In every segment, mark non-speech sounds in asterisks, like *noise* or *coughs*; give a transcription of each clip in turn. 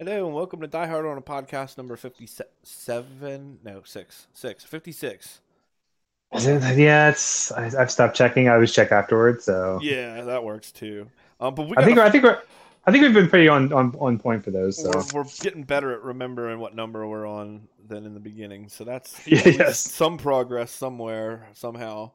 Hello and welcome to Die Hard on a podcast number 57. No, 6. 6. 56. Yeah, it's. I, I've stopped checking. I always check afterwards. So Yeah, that works too. Um, but we I think gotta- I think we're I think we've been pretty on on, on point for those. So we're, we're getting better at remembering what number we're on than in the beginning. So that's *laughs* Yeah, yes. some progress somewhere, somehow.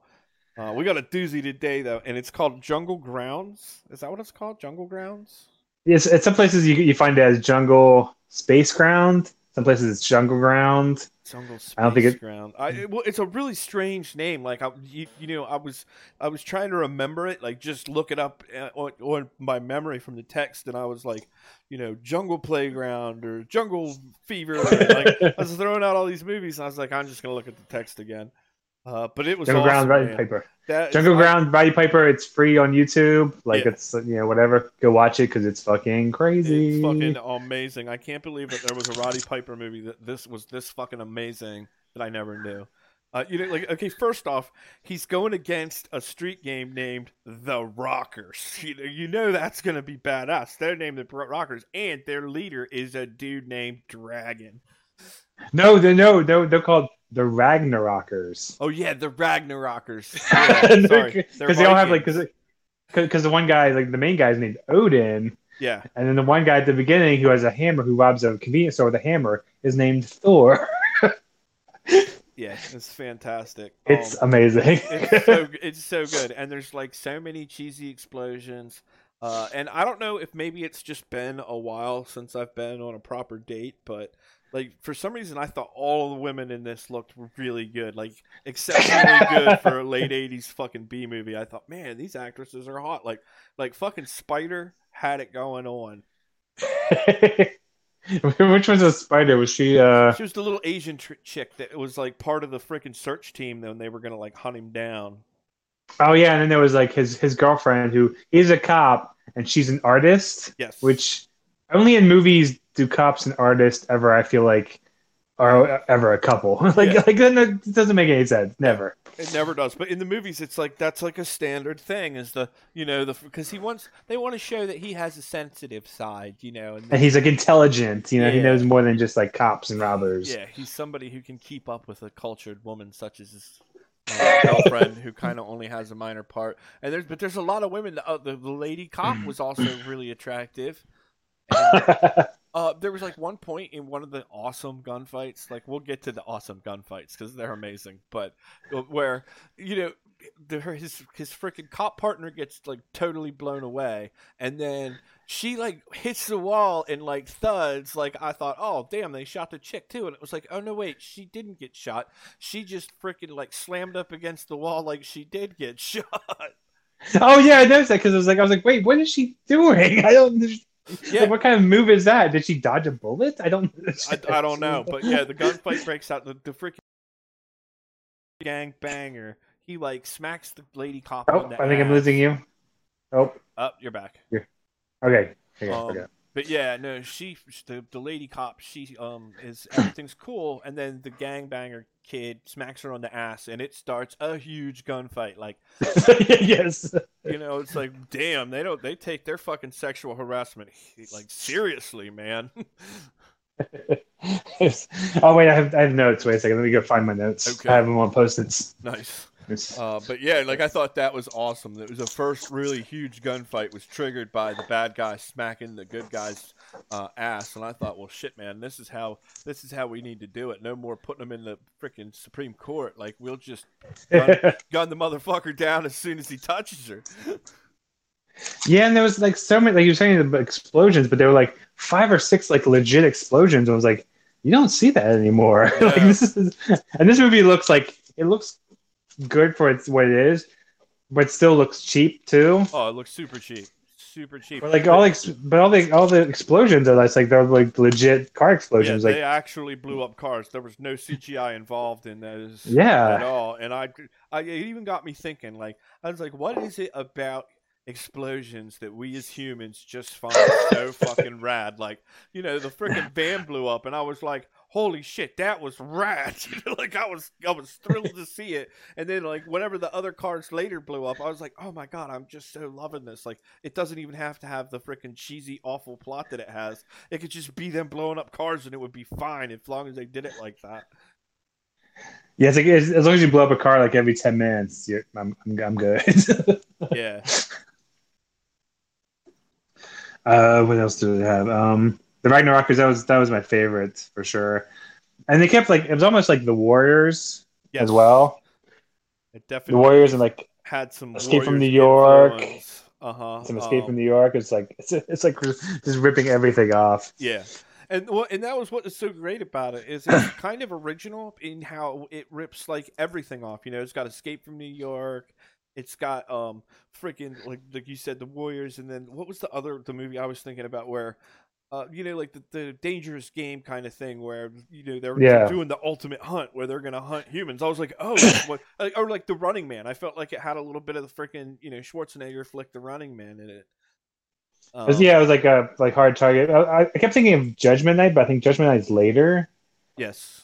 Uh, we got a doozy today, though, and it's called Jungle Grounds. Is that what it's called? Jungle Grounds? It's, it's some places you you find it as jungle space ground. Some places it's jungle ground. Jungle Space I don't think it- Ground. I, it- well, it's a really strange name. Like, I, you, you know, I was, I was trying to remember it. Like, just look it up uh, on, on my memory from the text, and I was like, you know, Jungle Playground or Jungle Fever. like, I was *laughs* throwing out all these movies, and I was like, I'm just gonna look at the text again. Uh, but it was Jungle awesome, ground, Roddy man. Piper. That is- Jungle I- ground, Roddy Piper. It's free on YouTube. Like Yeah. it's you know whatever. Go watch it because it's fucking crazy. It's fucking amazing. I can't believe that there was a Roddy Piper movie that this was this fucking amazing that I never knew. Uh, you know, like okay, first off, he's going against a street game named the Rockers. You know, you know that's gonna be badass. They're named the Rockers, and their leader is a dude named Dragon. No, they're no, they're, they're called the Ragnarokers. Oh yeah, the. Yeah, *laughs* sorry, Because They're all have like because because the one guy like the main guy is named Odin, yeah, and then the one guy at the beginning who has a hammer who robs a convenience store with a hammer is named Thor. *laughs* yeah, it's fantastic. It's Um, amazing. it's so *laughs* it's so good and there's like so many cheesy explosions uh, and i don't know if maybe it's just been a while since i've been on a proper date but like for some reason i thought all the women in this looked really good like exceptionally good for a late *laughs* 80s fucking b movie i thought man these actresses are hot like like fucking spider had it going on *laughs* Which was a spider? Was she? uh she was the little asian tr- chick that was like part of the freaking search team Then they were gonna like hunt him down Oh yeah, and then there was like his his girlfriend who is a cop and she's an artist. yes Which only in movies do cops and artists ever. I feel like are ever a couple. *laughs* like Yeah. like that that doesn't make any sense. Never. It never does. But in the movies, it's like that's like a standard thing. Is the you know the because he wants they want to show that he has a sensitive side, you know, and And he's like intelligent. You know, he knows more than just like cops and robbers. yeah, he's somebody who can keep up with a cultured woman such as his uh, girlfriend, who kind of only has a minor part. And there's but there's a lot of women. Uh, the the lady cop *clears throat* was also really attractive. *laughs* And, uh, there was like one point in one of the awesome gunfights. Like we'll get to the awesome gunfights because they're amazing. But uh, where you know the, her- his his freaking cop partner gets like totally blown away, and then she like hits the wall and like thuds. Like I thought, oh damn, they shot the chick too, and it was like, oh no wait, she didn't get shot. She just freaking like slammed up against the wall like she did get *laughs* shot. oh yeah, I noticed that because I was like, I was like, wait, what is she doing? *laughs* I don't. Yeah. Like, what kind of move is that? Did she dodge a bullet? I don't. I, I don't know, but yeah, the gunfight *laughs* breaks out. The, the freaking gang banger. He like smacks the lady cop Oh, I think I'm losing you. Oh, Oh, you're back. okay. Okay, Um, okay. But yeah, no, she the, the lady cop, she um is everything's *clears throat* cool, and then the gangbanger kid smacks her on the ass, and it starts a huge gunfight. Like *laughs* yes. you know, it's like damn, they don't they take their fucking sexual harassment like seriously, man. *laughs* oh wait, I have I have notes. Wait a second. Let me go find my notes. Okay. I have them on post-its. nice. Uh, but yeah, like I thought that was awesome. It was the first really huge gunfight was triggered by the bad guy smacking the good guy's uh, ass, and I thought, well, shit, man, this is how this is how we need to do it. No more putting them in the freaking Supreme Court. Like we'll just gun, *laughs* gun the motherfucker down as soon as he touches her. yeah, and there was like so many. Like you were saying the explosions, but there were like five or six like legit explosions. I was like, you don't see that anymore. *laughs* like this is, and this movie looks like it looks good for its what it is, but still looks cheap too. Oh, it looks super cheap, super cheap. But like all, ex- but all the all the explosions are like, like they're like legit car explosions. yeah, explosions. they actually blew up cars. There was no CGI involved in those. Yeah. at all. And I, I, it even got me thinking. Like, I was like, what is it about explosions that we as humans just find so *laughs* fucking rad? Like, you know, the freaking van blew up, and I was like, holy shit, that was rad. *laughs* like I was I was thrilled to see it. And then like whenever the other cars later blew up, I was like, oh my god, I'm just so loving this. Like it doesn't even have to have the freaking cheesy, awful plot that it has. It could just be them blowing up cars and it would be fine as long as they did it like that. Yeah, it's like as, as long as you blow up a car like every ten minutes, you're, I'm, I'm I'm good. Yeah. *laughs* Uh, what else do we have? Um, the Ragnarokers. That was that was my favorite for sure. And they kept like it was almost like the Warriors Yes. as well. It definitely The Warriors and like had some Escape from New York. Uh huh. some Escape from New York. It's like it's it's like just ripping everything off. Yeah. And well, and that was what is so great about it is it's *coughs* kind of original in how it rips like everything off. You know, it's got Escape from New York. It's got um freaking like like you said the Warriors and then what was the other the movie I was thinking about where uh you know like the, the dangerous game kind of thing where you know they're Yeah. doing the ultimate hunt where they're gonna hunt humans. I was like, oh, what, *coughs* like, or like the Running Man. I felt like it had a little bit of the freaking you know Schwarzenegger flick the Running Man in it. Um, yeah, it was like a like hard target. I, I kept thinking of Judgment Night, but I think Judgment Night's later, Yes.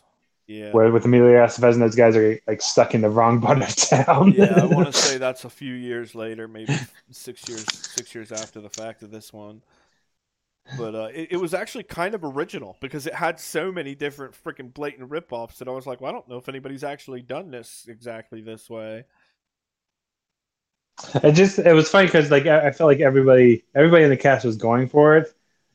Yeah. where with Emilio Estevez and those guys are like stuck in the wrong part of town. yeah, I want to *laughs* say that's a few years later, maybe six years, six years after the fact of this one. But uh, it, it was actually kind of original because it had so many different freaking blatant ripoffs that I was like, well, I don't know if anybody's actually done this exactly this way. It just it was funny because like I, I felt like everybody everybody in the cast was going for it,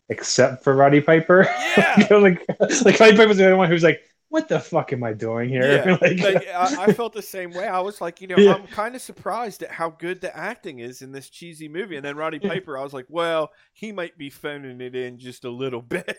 except for Roddy Piper. Yeah. *laughs* Like like Roddy Piper was the only one who was like, "What the fuck am I doing here?" Yeah, *laughs* like, like, I, I felt the same way. I was like, you know, *laughs* Yeah. I'm kind of surprised at how good the acting is in this cheesy movie. And then Roddy Piper, I was like, well, he might be phoning it in just a little *laughs* bit.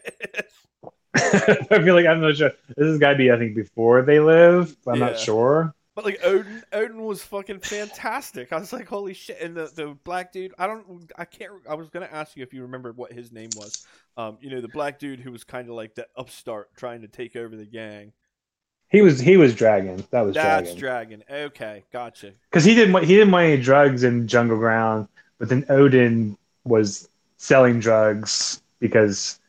I feel like I'm not sure. This has got to be I think before they live. But I'm Yeah. not sure. But like Odin, Odin was fucking fantastic. I was like, holy shit! And the, the black dude, I don't, I can't. I was gonna ask you if you remember what his name was. Um, you know, the black dude who was kind of like the upstart trying to take over the gang. He was he was Dragon. That was That's Dragon. Dragon. Okay, gotcha. Because he didn't he didn't want any drugs in Jungle Ground, but then Odin was selling drugs because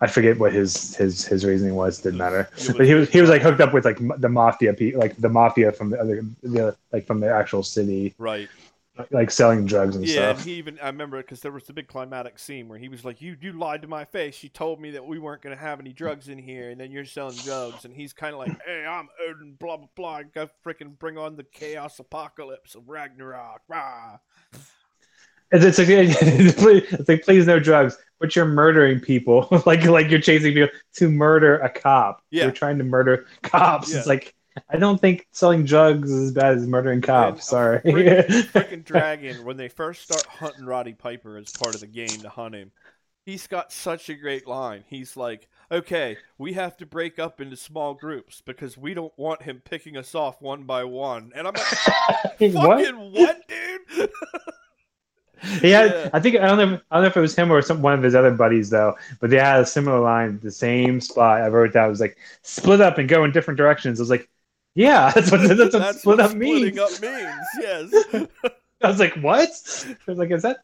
I forget what his his his reasoning was. Didn't matter. But he was he was like hooked up with like the mafia, pe- like the mafia from the other, the like from the actual city, right. like, selling drugs and Yeah, and stuff. he even I remember because there was the big climatic scene where he was like, "You you lied to my face. You told me that we weren't going to have any drugs in here, and then you're selling drugs." And he's kind of like, "Hey, I'm Odin, blah blah blah. Go freaking bring on the chaos apocalypse of Ragnarok." Rah. It's, it's *laughs* like it's like please no drugs, but you're murdering people, *laughs* like like you're chasing people to murder a cop. Yeah. You're trying to murder cops. Yeah. It's like I don't think selling drugs is as bad as murdering cops. Uh, Sorry. *laughs* Freaking dragon when they first start hunting Roddy Piper as part of the game to hunt him. He's got such a great line. He's like, "Okay, we have to break up into small groups because we don't want him picking us off one by one." And I'm like, what? *laughs* "Fucking what, dude?" He had, Yeah. I think I don't know. I don't know if it was him or some one of his other buddies though. But they had a similar line, the same spot. I wrote. It was like split up and go in different directions. I was like, yeah, *laughs* that's what that's what split up means. up means. Yes. *laughs* I was like, what? I was like, is that?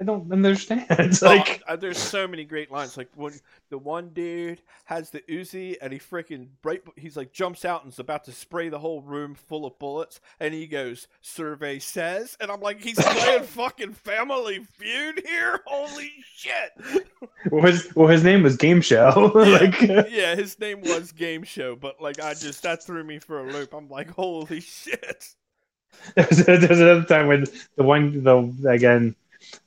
I don't understand. *laughs* It's oh, like, Oh, there's so many great lines. Like when the one dude has the Uzi and he freaking right, he's like jumps out and is about to spray the whole room full of bullets, and he goes, "Survey says," and I'm like, he's playing *laughs* fucking Family Feud here. Holy shit! *laughs* well, his well, his name was Game Show. like, yeah, his name was Game Show, but like I just that threw me for a loop. I'm like, holy shit! There's, was, another time when the one the again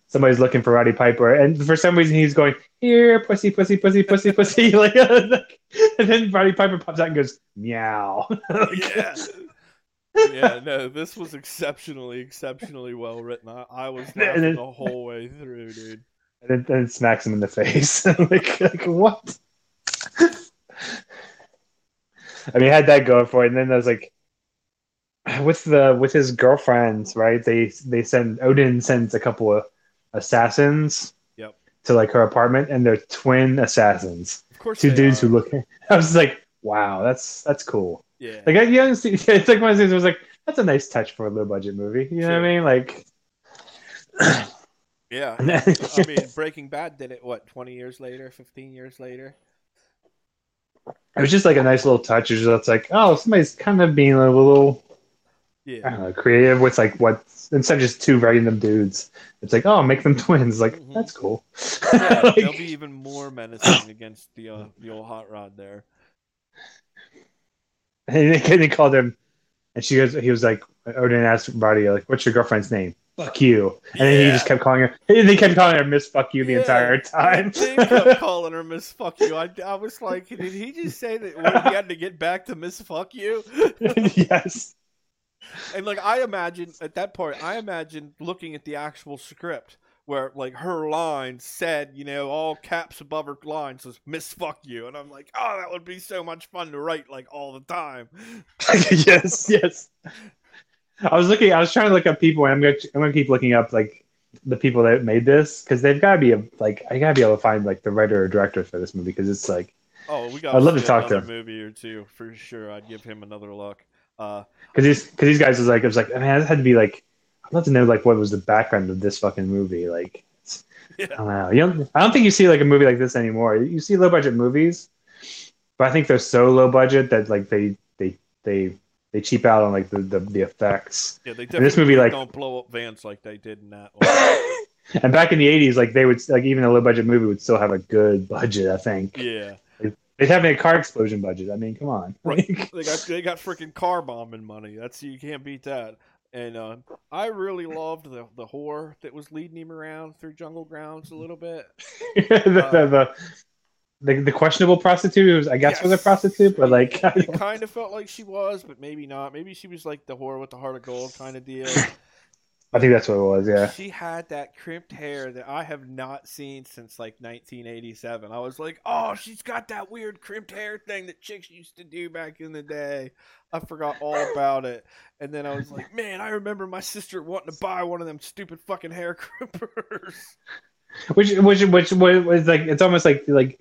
somebody's looking for Roddy Piper, and for some reason he's going here, pussy, pussy, pussy, pussy, pussy, like, *laughs* like, and then Roddy Piper pops out and goes meow. Like, *laughs* yeah. yeah, no, this was exceptionally, exceptionally well written. I, I was laughing then- the whole way through, dude. and then, it smacks him in the face. *laughs* like, like what? I mean, he had that going for it, and then there's like with the with his girlfriends, right? They they send Odin sends a couple of assassins. Yep. To like her apartment, and they're twin assassins. Of course, Two dudes are. who look. *laughs* I was like, wow, that's that's cool. yeah, Like I, you don't see, *laughs* it's like one of those things. I was like, that's a nice touch for a low budget movie. You know Sure. what I mean? Like. *clears throat* *laughs* yeah. I mean, Breaking Bad did it what twenty years later, fifteen years later. it was just like a nice little touch. It's like, oh, somebody's kind of being a little I don't know, creative with like what instead of just two random dudes, it's like, oh, make them *laughs* twins. Like Mhm. that's cool. yeah *laughs* Like- they'll be even more menacing against the uh, the old hot rod there. *laughs* And they, they called him, and she goes, he was like, Odin asked Roddy, like, what's your girlfriend's name? Fuck you. And then he just kept calling her, and they kept calling her Miss Fuck You the Yeah, entire time. They kept calling her Miss Fuck You. I, I was like, did he just say that when he had to get back to Miss Fuck You? yes. And like I imagine at that point, I imagine looking at the actual script where like her line said, you know, all caps above her line says "Miss Fuck You," and I'm like, oh, that would be so much fun to write like all the time. *laughs* yes, yes. I was looking, I was trying to look up people, and I'm gonna, I'm gonna keep looking up like the people that made this because they've got to be a, like, I gotta be able to find like the writer or director for this movie because it's like, Oh, we got. I'd love to talk to him. movie or two for sure. I'd give him another look. Uh, because these, because these guys was like, it was like, man, it had to be like, I'd love to know like what was the background of this fucking movie, like. Yeah. I don't know. You don't, I don't think you see like a movie like this anymore. You see low budget movies, but I think they're so low budget that like they they they they cheap out on like the the, the effects. yeah, they And this movie, like- don't blow up vans like they did in that. *laughs* One. and back in the '80s, like they would like even a low budget movie would still have a good budget. I think yeah, they'd have a car explosion budget. I mean, come on. Right. *laughs* They got they got freaking car bombing money. That's you can't beat that. And uh, I really loved the the whore that was leading him around through jungle grounds a little bit. *laughs* the, the, the, the the questionable prostitute was, I guess, was a prostitute, but like, it *laughs* kind of felt like she was, but maybe not. Maybe she was like the whore with the heart of gold kind of deal. I think that's what it was. Yeah. She had that crimped hair that I have not seen since like 1987. I was like, oh, she's got that weird crimped hair thing that chicks used to do back in the day. I forgot all about it. And then I was like, man, I remember my sister wanting to buy one of them stupid fucking hair *laughs* crimpers. Which which which was like it's almost like like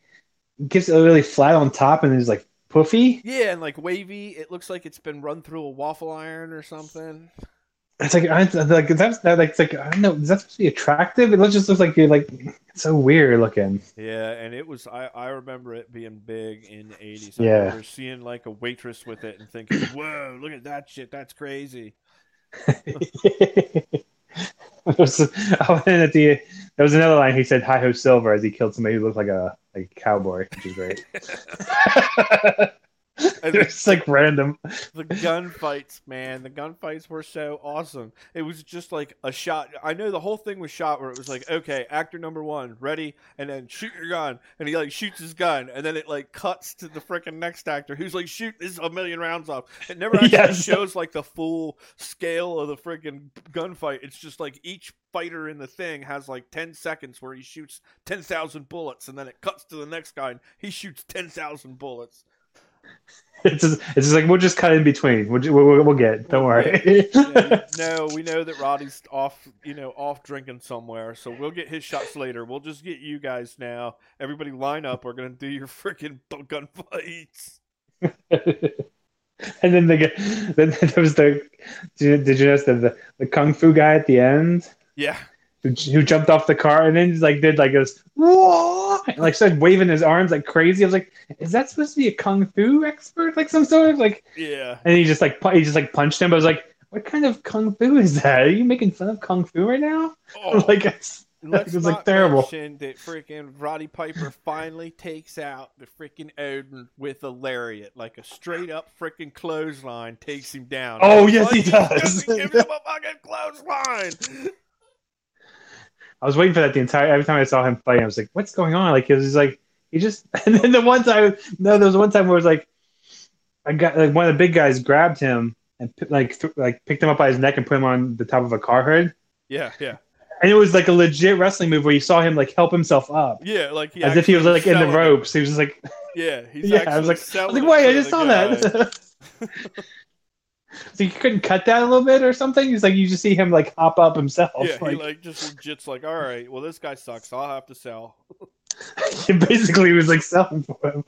gets really flat on top and is like puffy. Yeah, and like wavy. It looks like it's been run through a waffle iron or something. It's like I like that's that like it's like I don't know. Is that supposed to be attractive? It just looks like you're like so weird looking. Yeah, and it was I, I remember it being big in the 80s. I Yeah. remember seeing like a waitress with it and thinking, *coughs* whoa, look at that shit. That's crazy. *laughs* It was- oh, *laughs* and at the there was another line. He said "Hi ho silver" as he killed somebody who looked like a like a cowboy, which is great. *laughs* *laughs* It's like random. the gunfights, man, the gunfights were so awesome. It was just like a shot. I know the whole thing was shot where it was like, okay, actor number one, ready, and then shoot your gun, and he like shoots his gun, and then it like cuts to the freaking next actor who's like shoot this a million rounds off. It never *laughs* actually Yes. shows like the full scale of the freaking gunfight. It's just like each fighter in the thing has like ten seconds where he shoots ten thousand bullets, and then it cuts to the next guy, and he shoots ten thousand bullets. It's just, it's just like we'll just cut in between. We'll, we'll, we'll get. Don't worry. Yeah, *laughs* no, we know that Roddy's off, you know, off drinking somewhere, so we'll get his shots later. We'll just get you guys now. Everybody line up. We're gonna do your freaking gunfights. *laughs* and then the guy- then *laughs* there was the did you, did you notice the, the the kung fu guy at the end Yeah, who, who jumped off the car and then just like did like this whoa and like started waving his arms like crazy. I was like, is that supposed to be a kung fu expert like some sort of like? yeah. And he just like pu- he just like punched him. But I was like, what kind of kung fu is that? Are you making fun of kung fu right now? Oh, *laughs* like it's, let's it was like terrible. that freaking Roddy Piper finally takes out the freaking Odin with a lariat, like a straight up freaking clothesline, takes him down. Oh, Like, yes, he does. *laughs* Give him a fucking clothesline. I was waiting for that the entire every time I saw him fight. I was like, what's going on? Like he was just like he just *laughs* and then the one time no, there was one time where it was like I got like one of the big guys grabbed him and like th- like picked him up by his neck and put him on the top of a car hood. Yeah, yeah, And it was like a legit wrestling move where you saw him like help himself up. yeah. Like as if he was like in the ropes. He was just like, *laughs* Yeah, he's yeah. I was like, I was like, wait, I just saw guy. that. *laughs* so you couldn't cut that a little bit or something? He's like, you just see him like hop up himself. Yeah, he like, like just legit's like, all right, well this guy sucks. I'll have to sell. *laughs* he basically was like selling for him.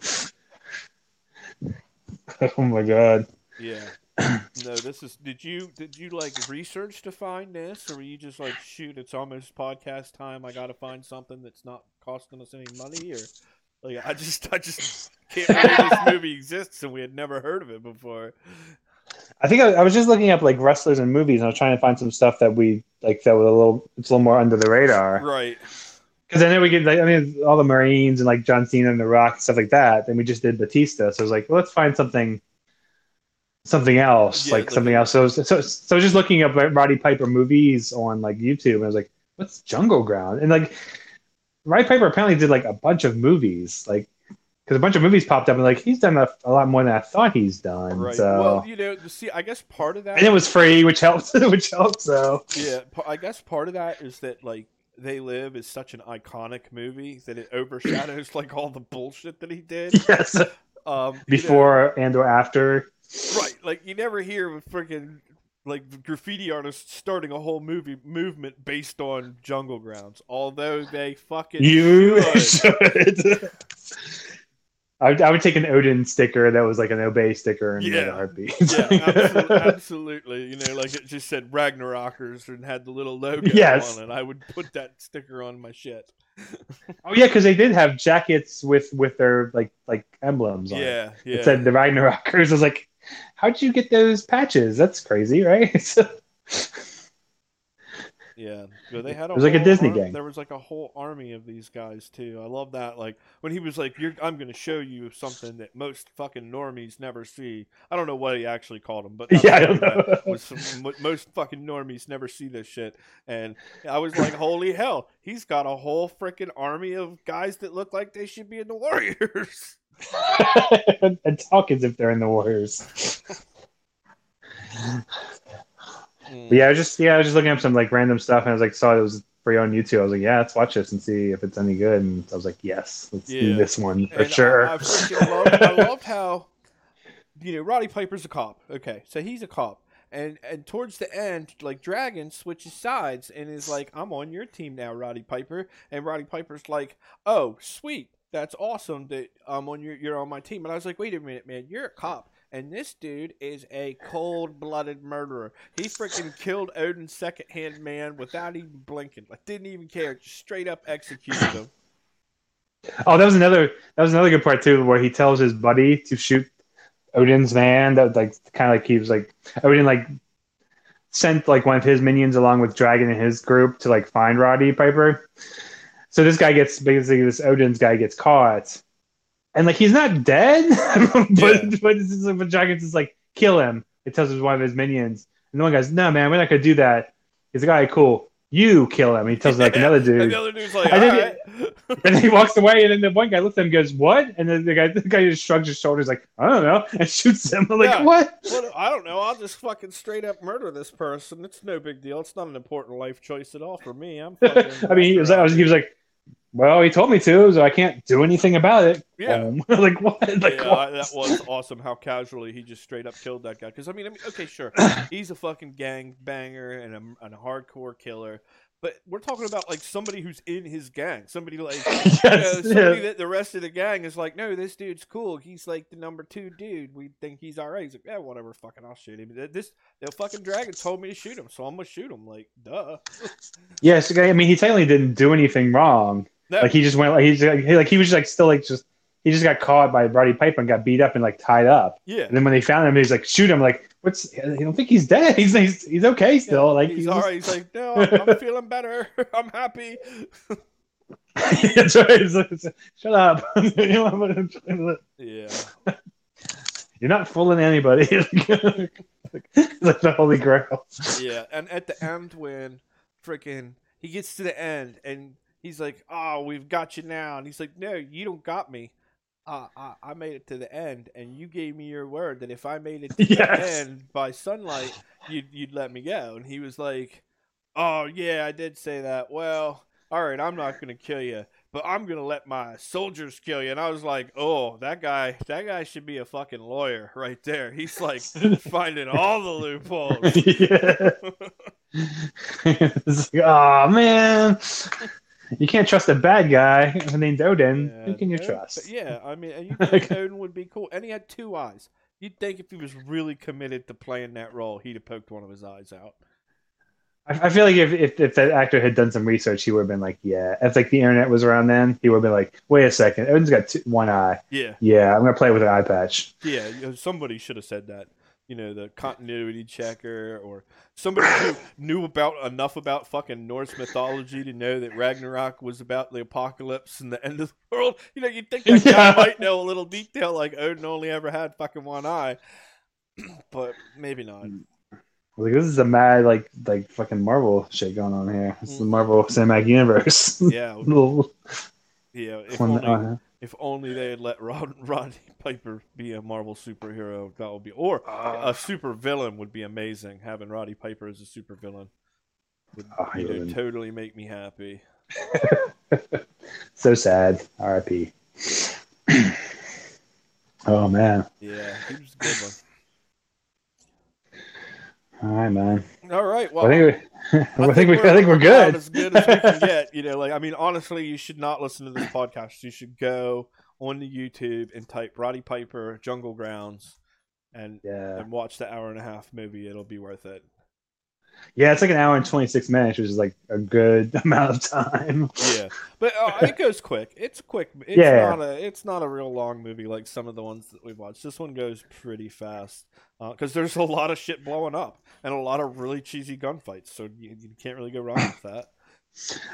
*laughs* oh my god. Yeah. *clears throat* no, this is. Did you did you like research to find this, or were you just like, shoot, it's almost podcast time. I got to find something that's not costing us any money, or like I just I just can't believe this *laughs* movie exists and we had never heard of it before. I think I, I was just looking up like wrestlers and movies, and I was trying to find some stuff that we like that was a little it's a little more under the radar. Right. Because I know we get like I mean all the Marines and like John Cena and The Rock and stuff like that. Then we just did Batista, so I was like, well, let's find something, something else, Yeah, like something else. So so so I was just looking up Roddy Piper movies on like YouTube, and I was like, what's Jungle Ground? And like Roddy Piper apparently did like a bunch of movies, like because a bunch of movies popped up, and like he's done a, a lot more than I thought he's done. Right. So Well, you know, see, I guess part of that. and it was free, which helped, *laughs* which helped. So Yeah, I guess part of that is that like They Live is such an iconic movie that it overshadows *clears throat* like all the bullshit that he did. yes, Um, you know, before and or after. right? Like you never hear of a freaking like graffiti artists starting a whole movie movement based on Jungle Grounds, although they fucking You should. *laughs* should. I would, I would take an Odin sticker that was like an obey sticker in Yeah. a heartbeat. Yeah, *laughs* absolutely, absolutely. You know, like it just said Ragnarokers and had the little logo Yes. on it. I would put that sticker on my shit. *laughs* oh yeah, because they did have jackets with with their like like emblems on it. Yeah, yeah. It said the Ragnarokers. I was like, how'd you get those patches? That's crazy, right? *laughs* Yeah, yeah, they had a It was like a Disney ar- gang. There was like a whole army of these guys too. I love that. Like when he was like, You're, "I'm going to show you something that most fucking normies never see." I don't know what he actually called them, but *laughs* yeah, I don't know. was some, most fucking normies never see this shit. And I was like, "Holy hell, he's got a whole freaking army of guys that look like they should be in the Warriors." *laughs* and talk as if they're in the Warriors. *laughs* But yeah, I was mm. just yeah, I was just looking up some like random stuff, and I was like, saw it was free on YouTube. I was like, yeah, let's watch this and see if it's any good. And I was like, yes, let's do this one for And sure. I, I *laughs* loved, I loved how, you know, Roddy Piper's a cop. Okay, so he's a cop, and and towards the end, like Dragon switches sides and is like, "I'm on your team now, Roddy Piper." And Roddy Piper's like, "Oh, sweet, that's awesome that I'm on your you're on my team." And I was like, "Wait a minute, man, you're a cop." And this dude is a cold-blooded murderer. He freaking killed Odin's second-hand man without even blinking. Like, didn't even care. Just straight up executed him. *laughs* Oh, that was another that was another good part too, where he tells his buddy to shoot Odin's man. That like kind of like he was like Odin like sent like one of his minions along with Dragon and his group to like find Roddy Piper. So this guy gets basically this Odin's guy gets caught, and like he's not dead, *laughs* but Yeah. *laughs* but, just, like, but Dragon's just like kill him. It tells one of his minions, and the one guy's no man, we're not gonna do that. He's like, all right, cool. You kill him. He tells like another dude. *laughs* And the other dude's like, I all didn't- right. And then he walks away, and then the one guy looks at him and goes, "What?" And then the guy, the guy just shrugs his shoulders, like, "I don't know," and shoots him. I'm like, Yeah. "What?" Well, I don't know. I'll just fucking straight up murder this person. It's no big deal. It's not an important life choice at all for me. I'm. I mean, he was, was, he was like, "Well, he told me to, so I can't do anything about it." Yeah. Um, *laughs* like what? Like yeah, what? that was awesome. How casually he just straight up killed that guy. Because I mean, I mean, okay, sure, *clears throat* he's a fucking gang banger and a, and a hardcore killer. But we're talking about like somebody who's in his gang, somebody like *laughs* you know, somebody yeah. that the rest of the gang is like, no, this dude's cool. He's like the number two dude. We think he's all right. He's like, yeah, whatever. Fucking, I'll shoot him. This the fucking dragon told me to shoot him, so I'm gonna shoot him. Like, duh. *laughs* Yes, I mean, he technically didn't do anything wrong. No. Like he just went, like he's like, he, like he was just like still like just he just got caught by Roddy Piper and got beat up and like tied up. yeah. And then when they found him, he's like, "Shoot him!" Like, what's? I don't think he's dead. He's he's, he's okay still. Like he's he's all right. He's like, no, I'm, I'm *laughs* feeling better. *laughs* I'm happy. *laughs* That's right. Shut up. Yeah. You're not fooling anybody. like the Holy Grail. Yeah, and at the end when freaking he gets to the end and he's like, "Oh, we've got you now," and he's like, "No, you don't got me. Uh, I, I made it to the end, and you gave me your word that if I made it to the end by sunlight, you'd you'd let me go." And he was like, "Oh yeah, I did say that. Well, all right, I'm not gonna kill you." But I'm gonna let my soldiers kill you, and I was like, "Oh, that guy, that guy should be a fucking lawyer right there. He's like *laughs* finding all the loopholes." *laughs* *laughs* it's like, oh man. You can't trust a bad guy named Odin. Yeah, Who can you Odin- trust? Yeah, I mean, and you *laughs* think Odin would be cool, and he had two eyes. You'd think if he was really committed to playing that role, he'd have poked one of his eyes out. I, I feel like if, if if that actor had done some research, he would have been like, yeah. If like the internet was around then, he would have been like, wait a second, Odin's got two, one eye. Yeah, Yeah, I'm gonna play with an eye patch. yeah. Somebody should have said that. You know, the continuity checker, or somebody who knew about enough about fucking Norse mythology to know that Ragnarok was about the apocalypse and the end of the world. You know, you'd think that guy might know a little detail, like Odin only ever had fucking one eye, *clears throat* but maybe not. Like, this is a mad like like fucking Marvel shit going on here. This is the Mm. Marvel Cinematic Universe. Yeah, *laughs* Little- yeah. If only, if only they had let Rod, *laughs* Rodney Piper be a Marvel superhero, that would be, or ah. a super villain would be amazing. Having Roddy Piper as a super villain would Oh, know, wouldn't. totally make me happy. *laughs* so sad. R.I.P. *clears throat* oh man. Yeah, he was a good one. All right, man. All right, well, I think we, *laughs* I think we, I think we're good. As good as we can *laughs* get. You know, like I mean, honestly, you should not listen to this podcast. You should go on the YouTube and type Roddy Piper Jungle Grounds and Yeah, and watch the hour and a half movie. It'll be worth it. Yeah. It's like an hour and twenty six minutes, which is like a good *laughs* amount of time. Yeah, but uh, it goes quick. It's quick. It's Yeah. not a it's not a real long movie like some of the ones that we've watched. This one goes pretty fast because there's a lot of shit blowing up and a lot of really cheesy gunfights. So you, you can't really go wrong with that.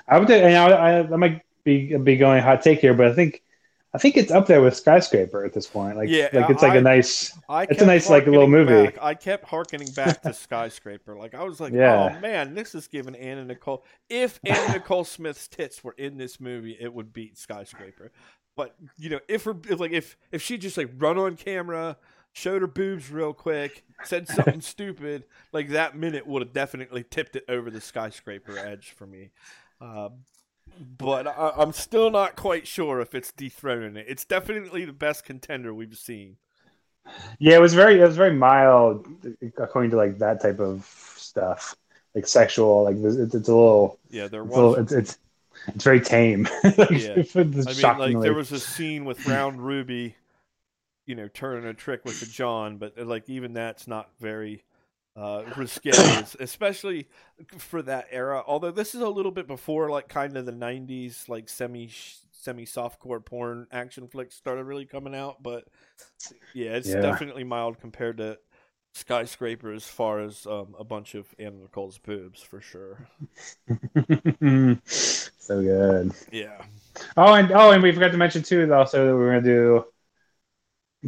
I would, and I, I, I might be be going hot take here, but I think, I think it's up there with Skyscraper at this point. Like, Yeah, like it's like I- a nice. I It's a nice, like, little movie. back- I kept harkening back to Skyscraper. Like I was like, Yeah. oh man, this is giving Anna Nicole. If Anna Nicole Smith's tits were in this movie, it would beat Skyscraper. But you know, if her if, like if if she just like run on camera, showed her boobs real quick, said something *laughs* stupid, like that minute would have definitely tipped it over the Skyscraper edge for me. Uh, but I, I'm still not quite sure if it's dethroning it. It's definitely the best contender we've seen. Yeah, it was very, it was very mild according to like that type of stuff, like sexual. Like it's, it's a little, Yeah, there it's, was. it's, it's it's very tame. *laughs* like, Yeah. *laughs* I mean, like there was a scene with Round Ruby, you know, turning a trick with the John, but like even that's not very uh, risque, es- *coughs* especially for that era. Although this is a little bit before, like, kind of the '90s, like semi semi softcore porn action flicks started really coming out. But yeah, it's Yeah. definitely mild compared to Skyscraper as far as um, a bunch of Anna Nicole's boobs for sure. *laughs* so good. Yeah. Oh, and oh, and we forgot to mention too. Also, that we're gonna do.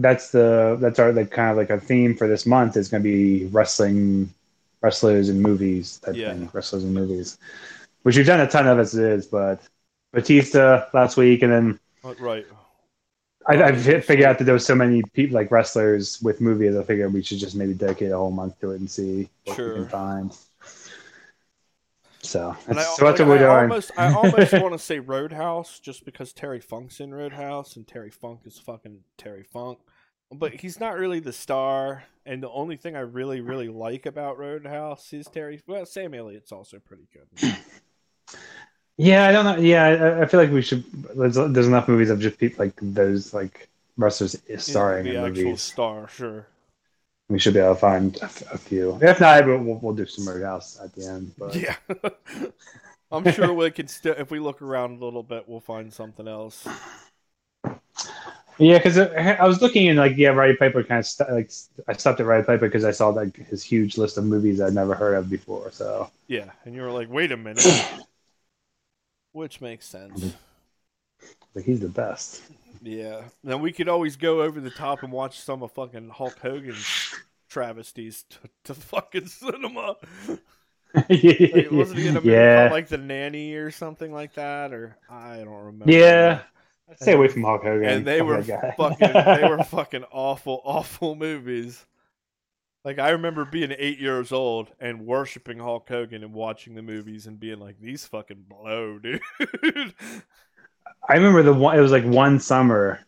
That's the that's our like kind of like a theme for this month is gonna be wrestling, wrestlers and movies type Yeah. thing. Wrestlers and movies, which we've done a ton of as it is. But Batista last week, and then Uh, Right. I, I fi- figured out that there was so many people like wrestlers with movies. I figured we should just maybe dedicate a whole month to it and see what Sure. we can find. So, And I, so that's like, what we're I doing. almost, I almost *laughs* want to say Roadhouse just because Terry Funk's in Roadhouse and Terry Funk is fucking Terry Funk, but he's not really the star. And the only thing I really, really like about Roadhouse is Terry. Well, Sam Elliott's also pretty good. *laughs* Yeah, I don't know. Yeah, I, I feel like we should. There's, there's enough movies of just people like those like wrestlers starring the in movies. star, sure. We should be able to find a, f- a few. If not, we'll, we'll, do some Roadhouse at the end. But Yeah, *laughs* I'm sure we can still. If we look around a little bit, we'll find something else. yeah, because I was looking and like yeah, Roddy Piper kind of st- like I stopped at Roddy Piper because I saw like his huge list of movies I'd never heard of before. So Yeah, and you were like, wait a minute, *clears throat* which makes sense. Like he's the best. Yeah. Then we could always go over the top and watch some of fucking Hulk Hogan's travesties to, to fucking *laughs* cinema. Like, wasn't he in a movie yeah, called like The Nanny or something like that? Or I don't remember. yeah. I'd Stay away from Hulk Hogan. And they Fuck were *laughs* fucking they were *laughs* fucking awful, awful movies. Like I remember being eight years old and worshiping Hulk Hogan and watching the movies and being like, these fucking blow, dude. I remember the one. It was like one summer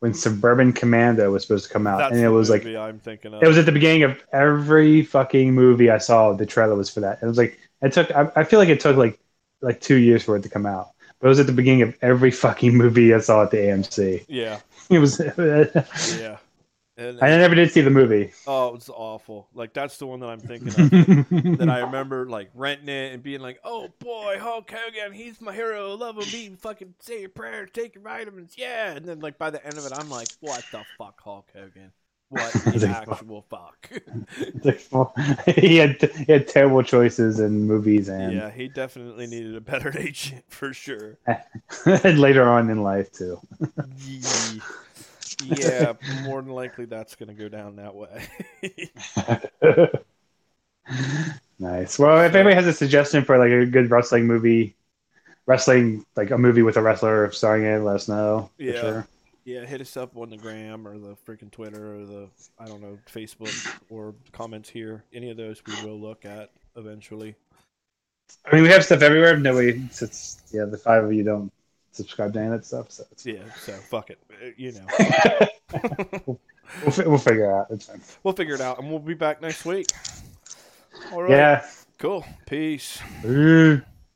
when Suburban Commando was supposed to come out, That's and it was like I'm thinking of. it was at the beginning of every fucking movie I saw. The trailer was for that. It was like it took. I, I feel like it took like like two years for it to come out, but it was at the beginning of every fucking movie I saw at the AMC. yeah, *laughs* It was. *laughs* yeah. And, I never did see the movie. oh, it's awful. Like that's the one that I'm thinking of. *laughs* that I remember like renting it and being like, "Oh boy, Hulk Hogan, he's my hero. Love him. Eat, fucking say your prayers, take your vitamins, yeah." And then like by the end of it, I'm like, "What the fuck, Hulk Hogan? What *laughs* the actual fuck?" *laughs* he had he had terrible choices in movies and, yeah, he definitely needed a better agent for sure. and later on in life too. Ye- yeah, *laughs* more than likely that's gonna go down that way. *laughs* nice. Well, if anybody has a suggestion for like a good wrestling movie, wrestling like a movie with a wrestler starring in let us know. Yeah. sure. yeah, hit us up on the gram or the freaking Twitter or the I don't know Facebook or comments here. Any of those we will look at eventually. I mean, we have stuff everywhere. Nobody, it's, yeah, the five of you don't subscribe to any of that stuff, so Yeah, so fuck it. Uh, You know, we'll, fi- we'll figure it out. We'll figure it out, and we'll be back next week. All right. Yeah. Cool. Peace. Ooh.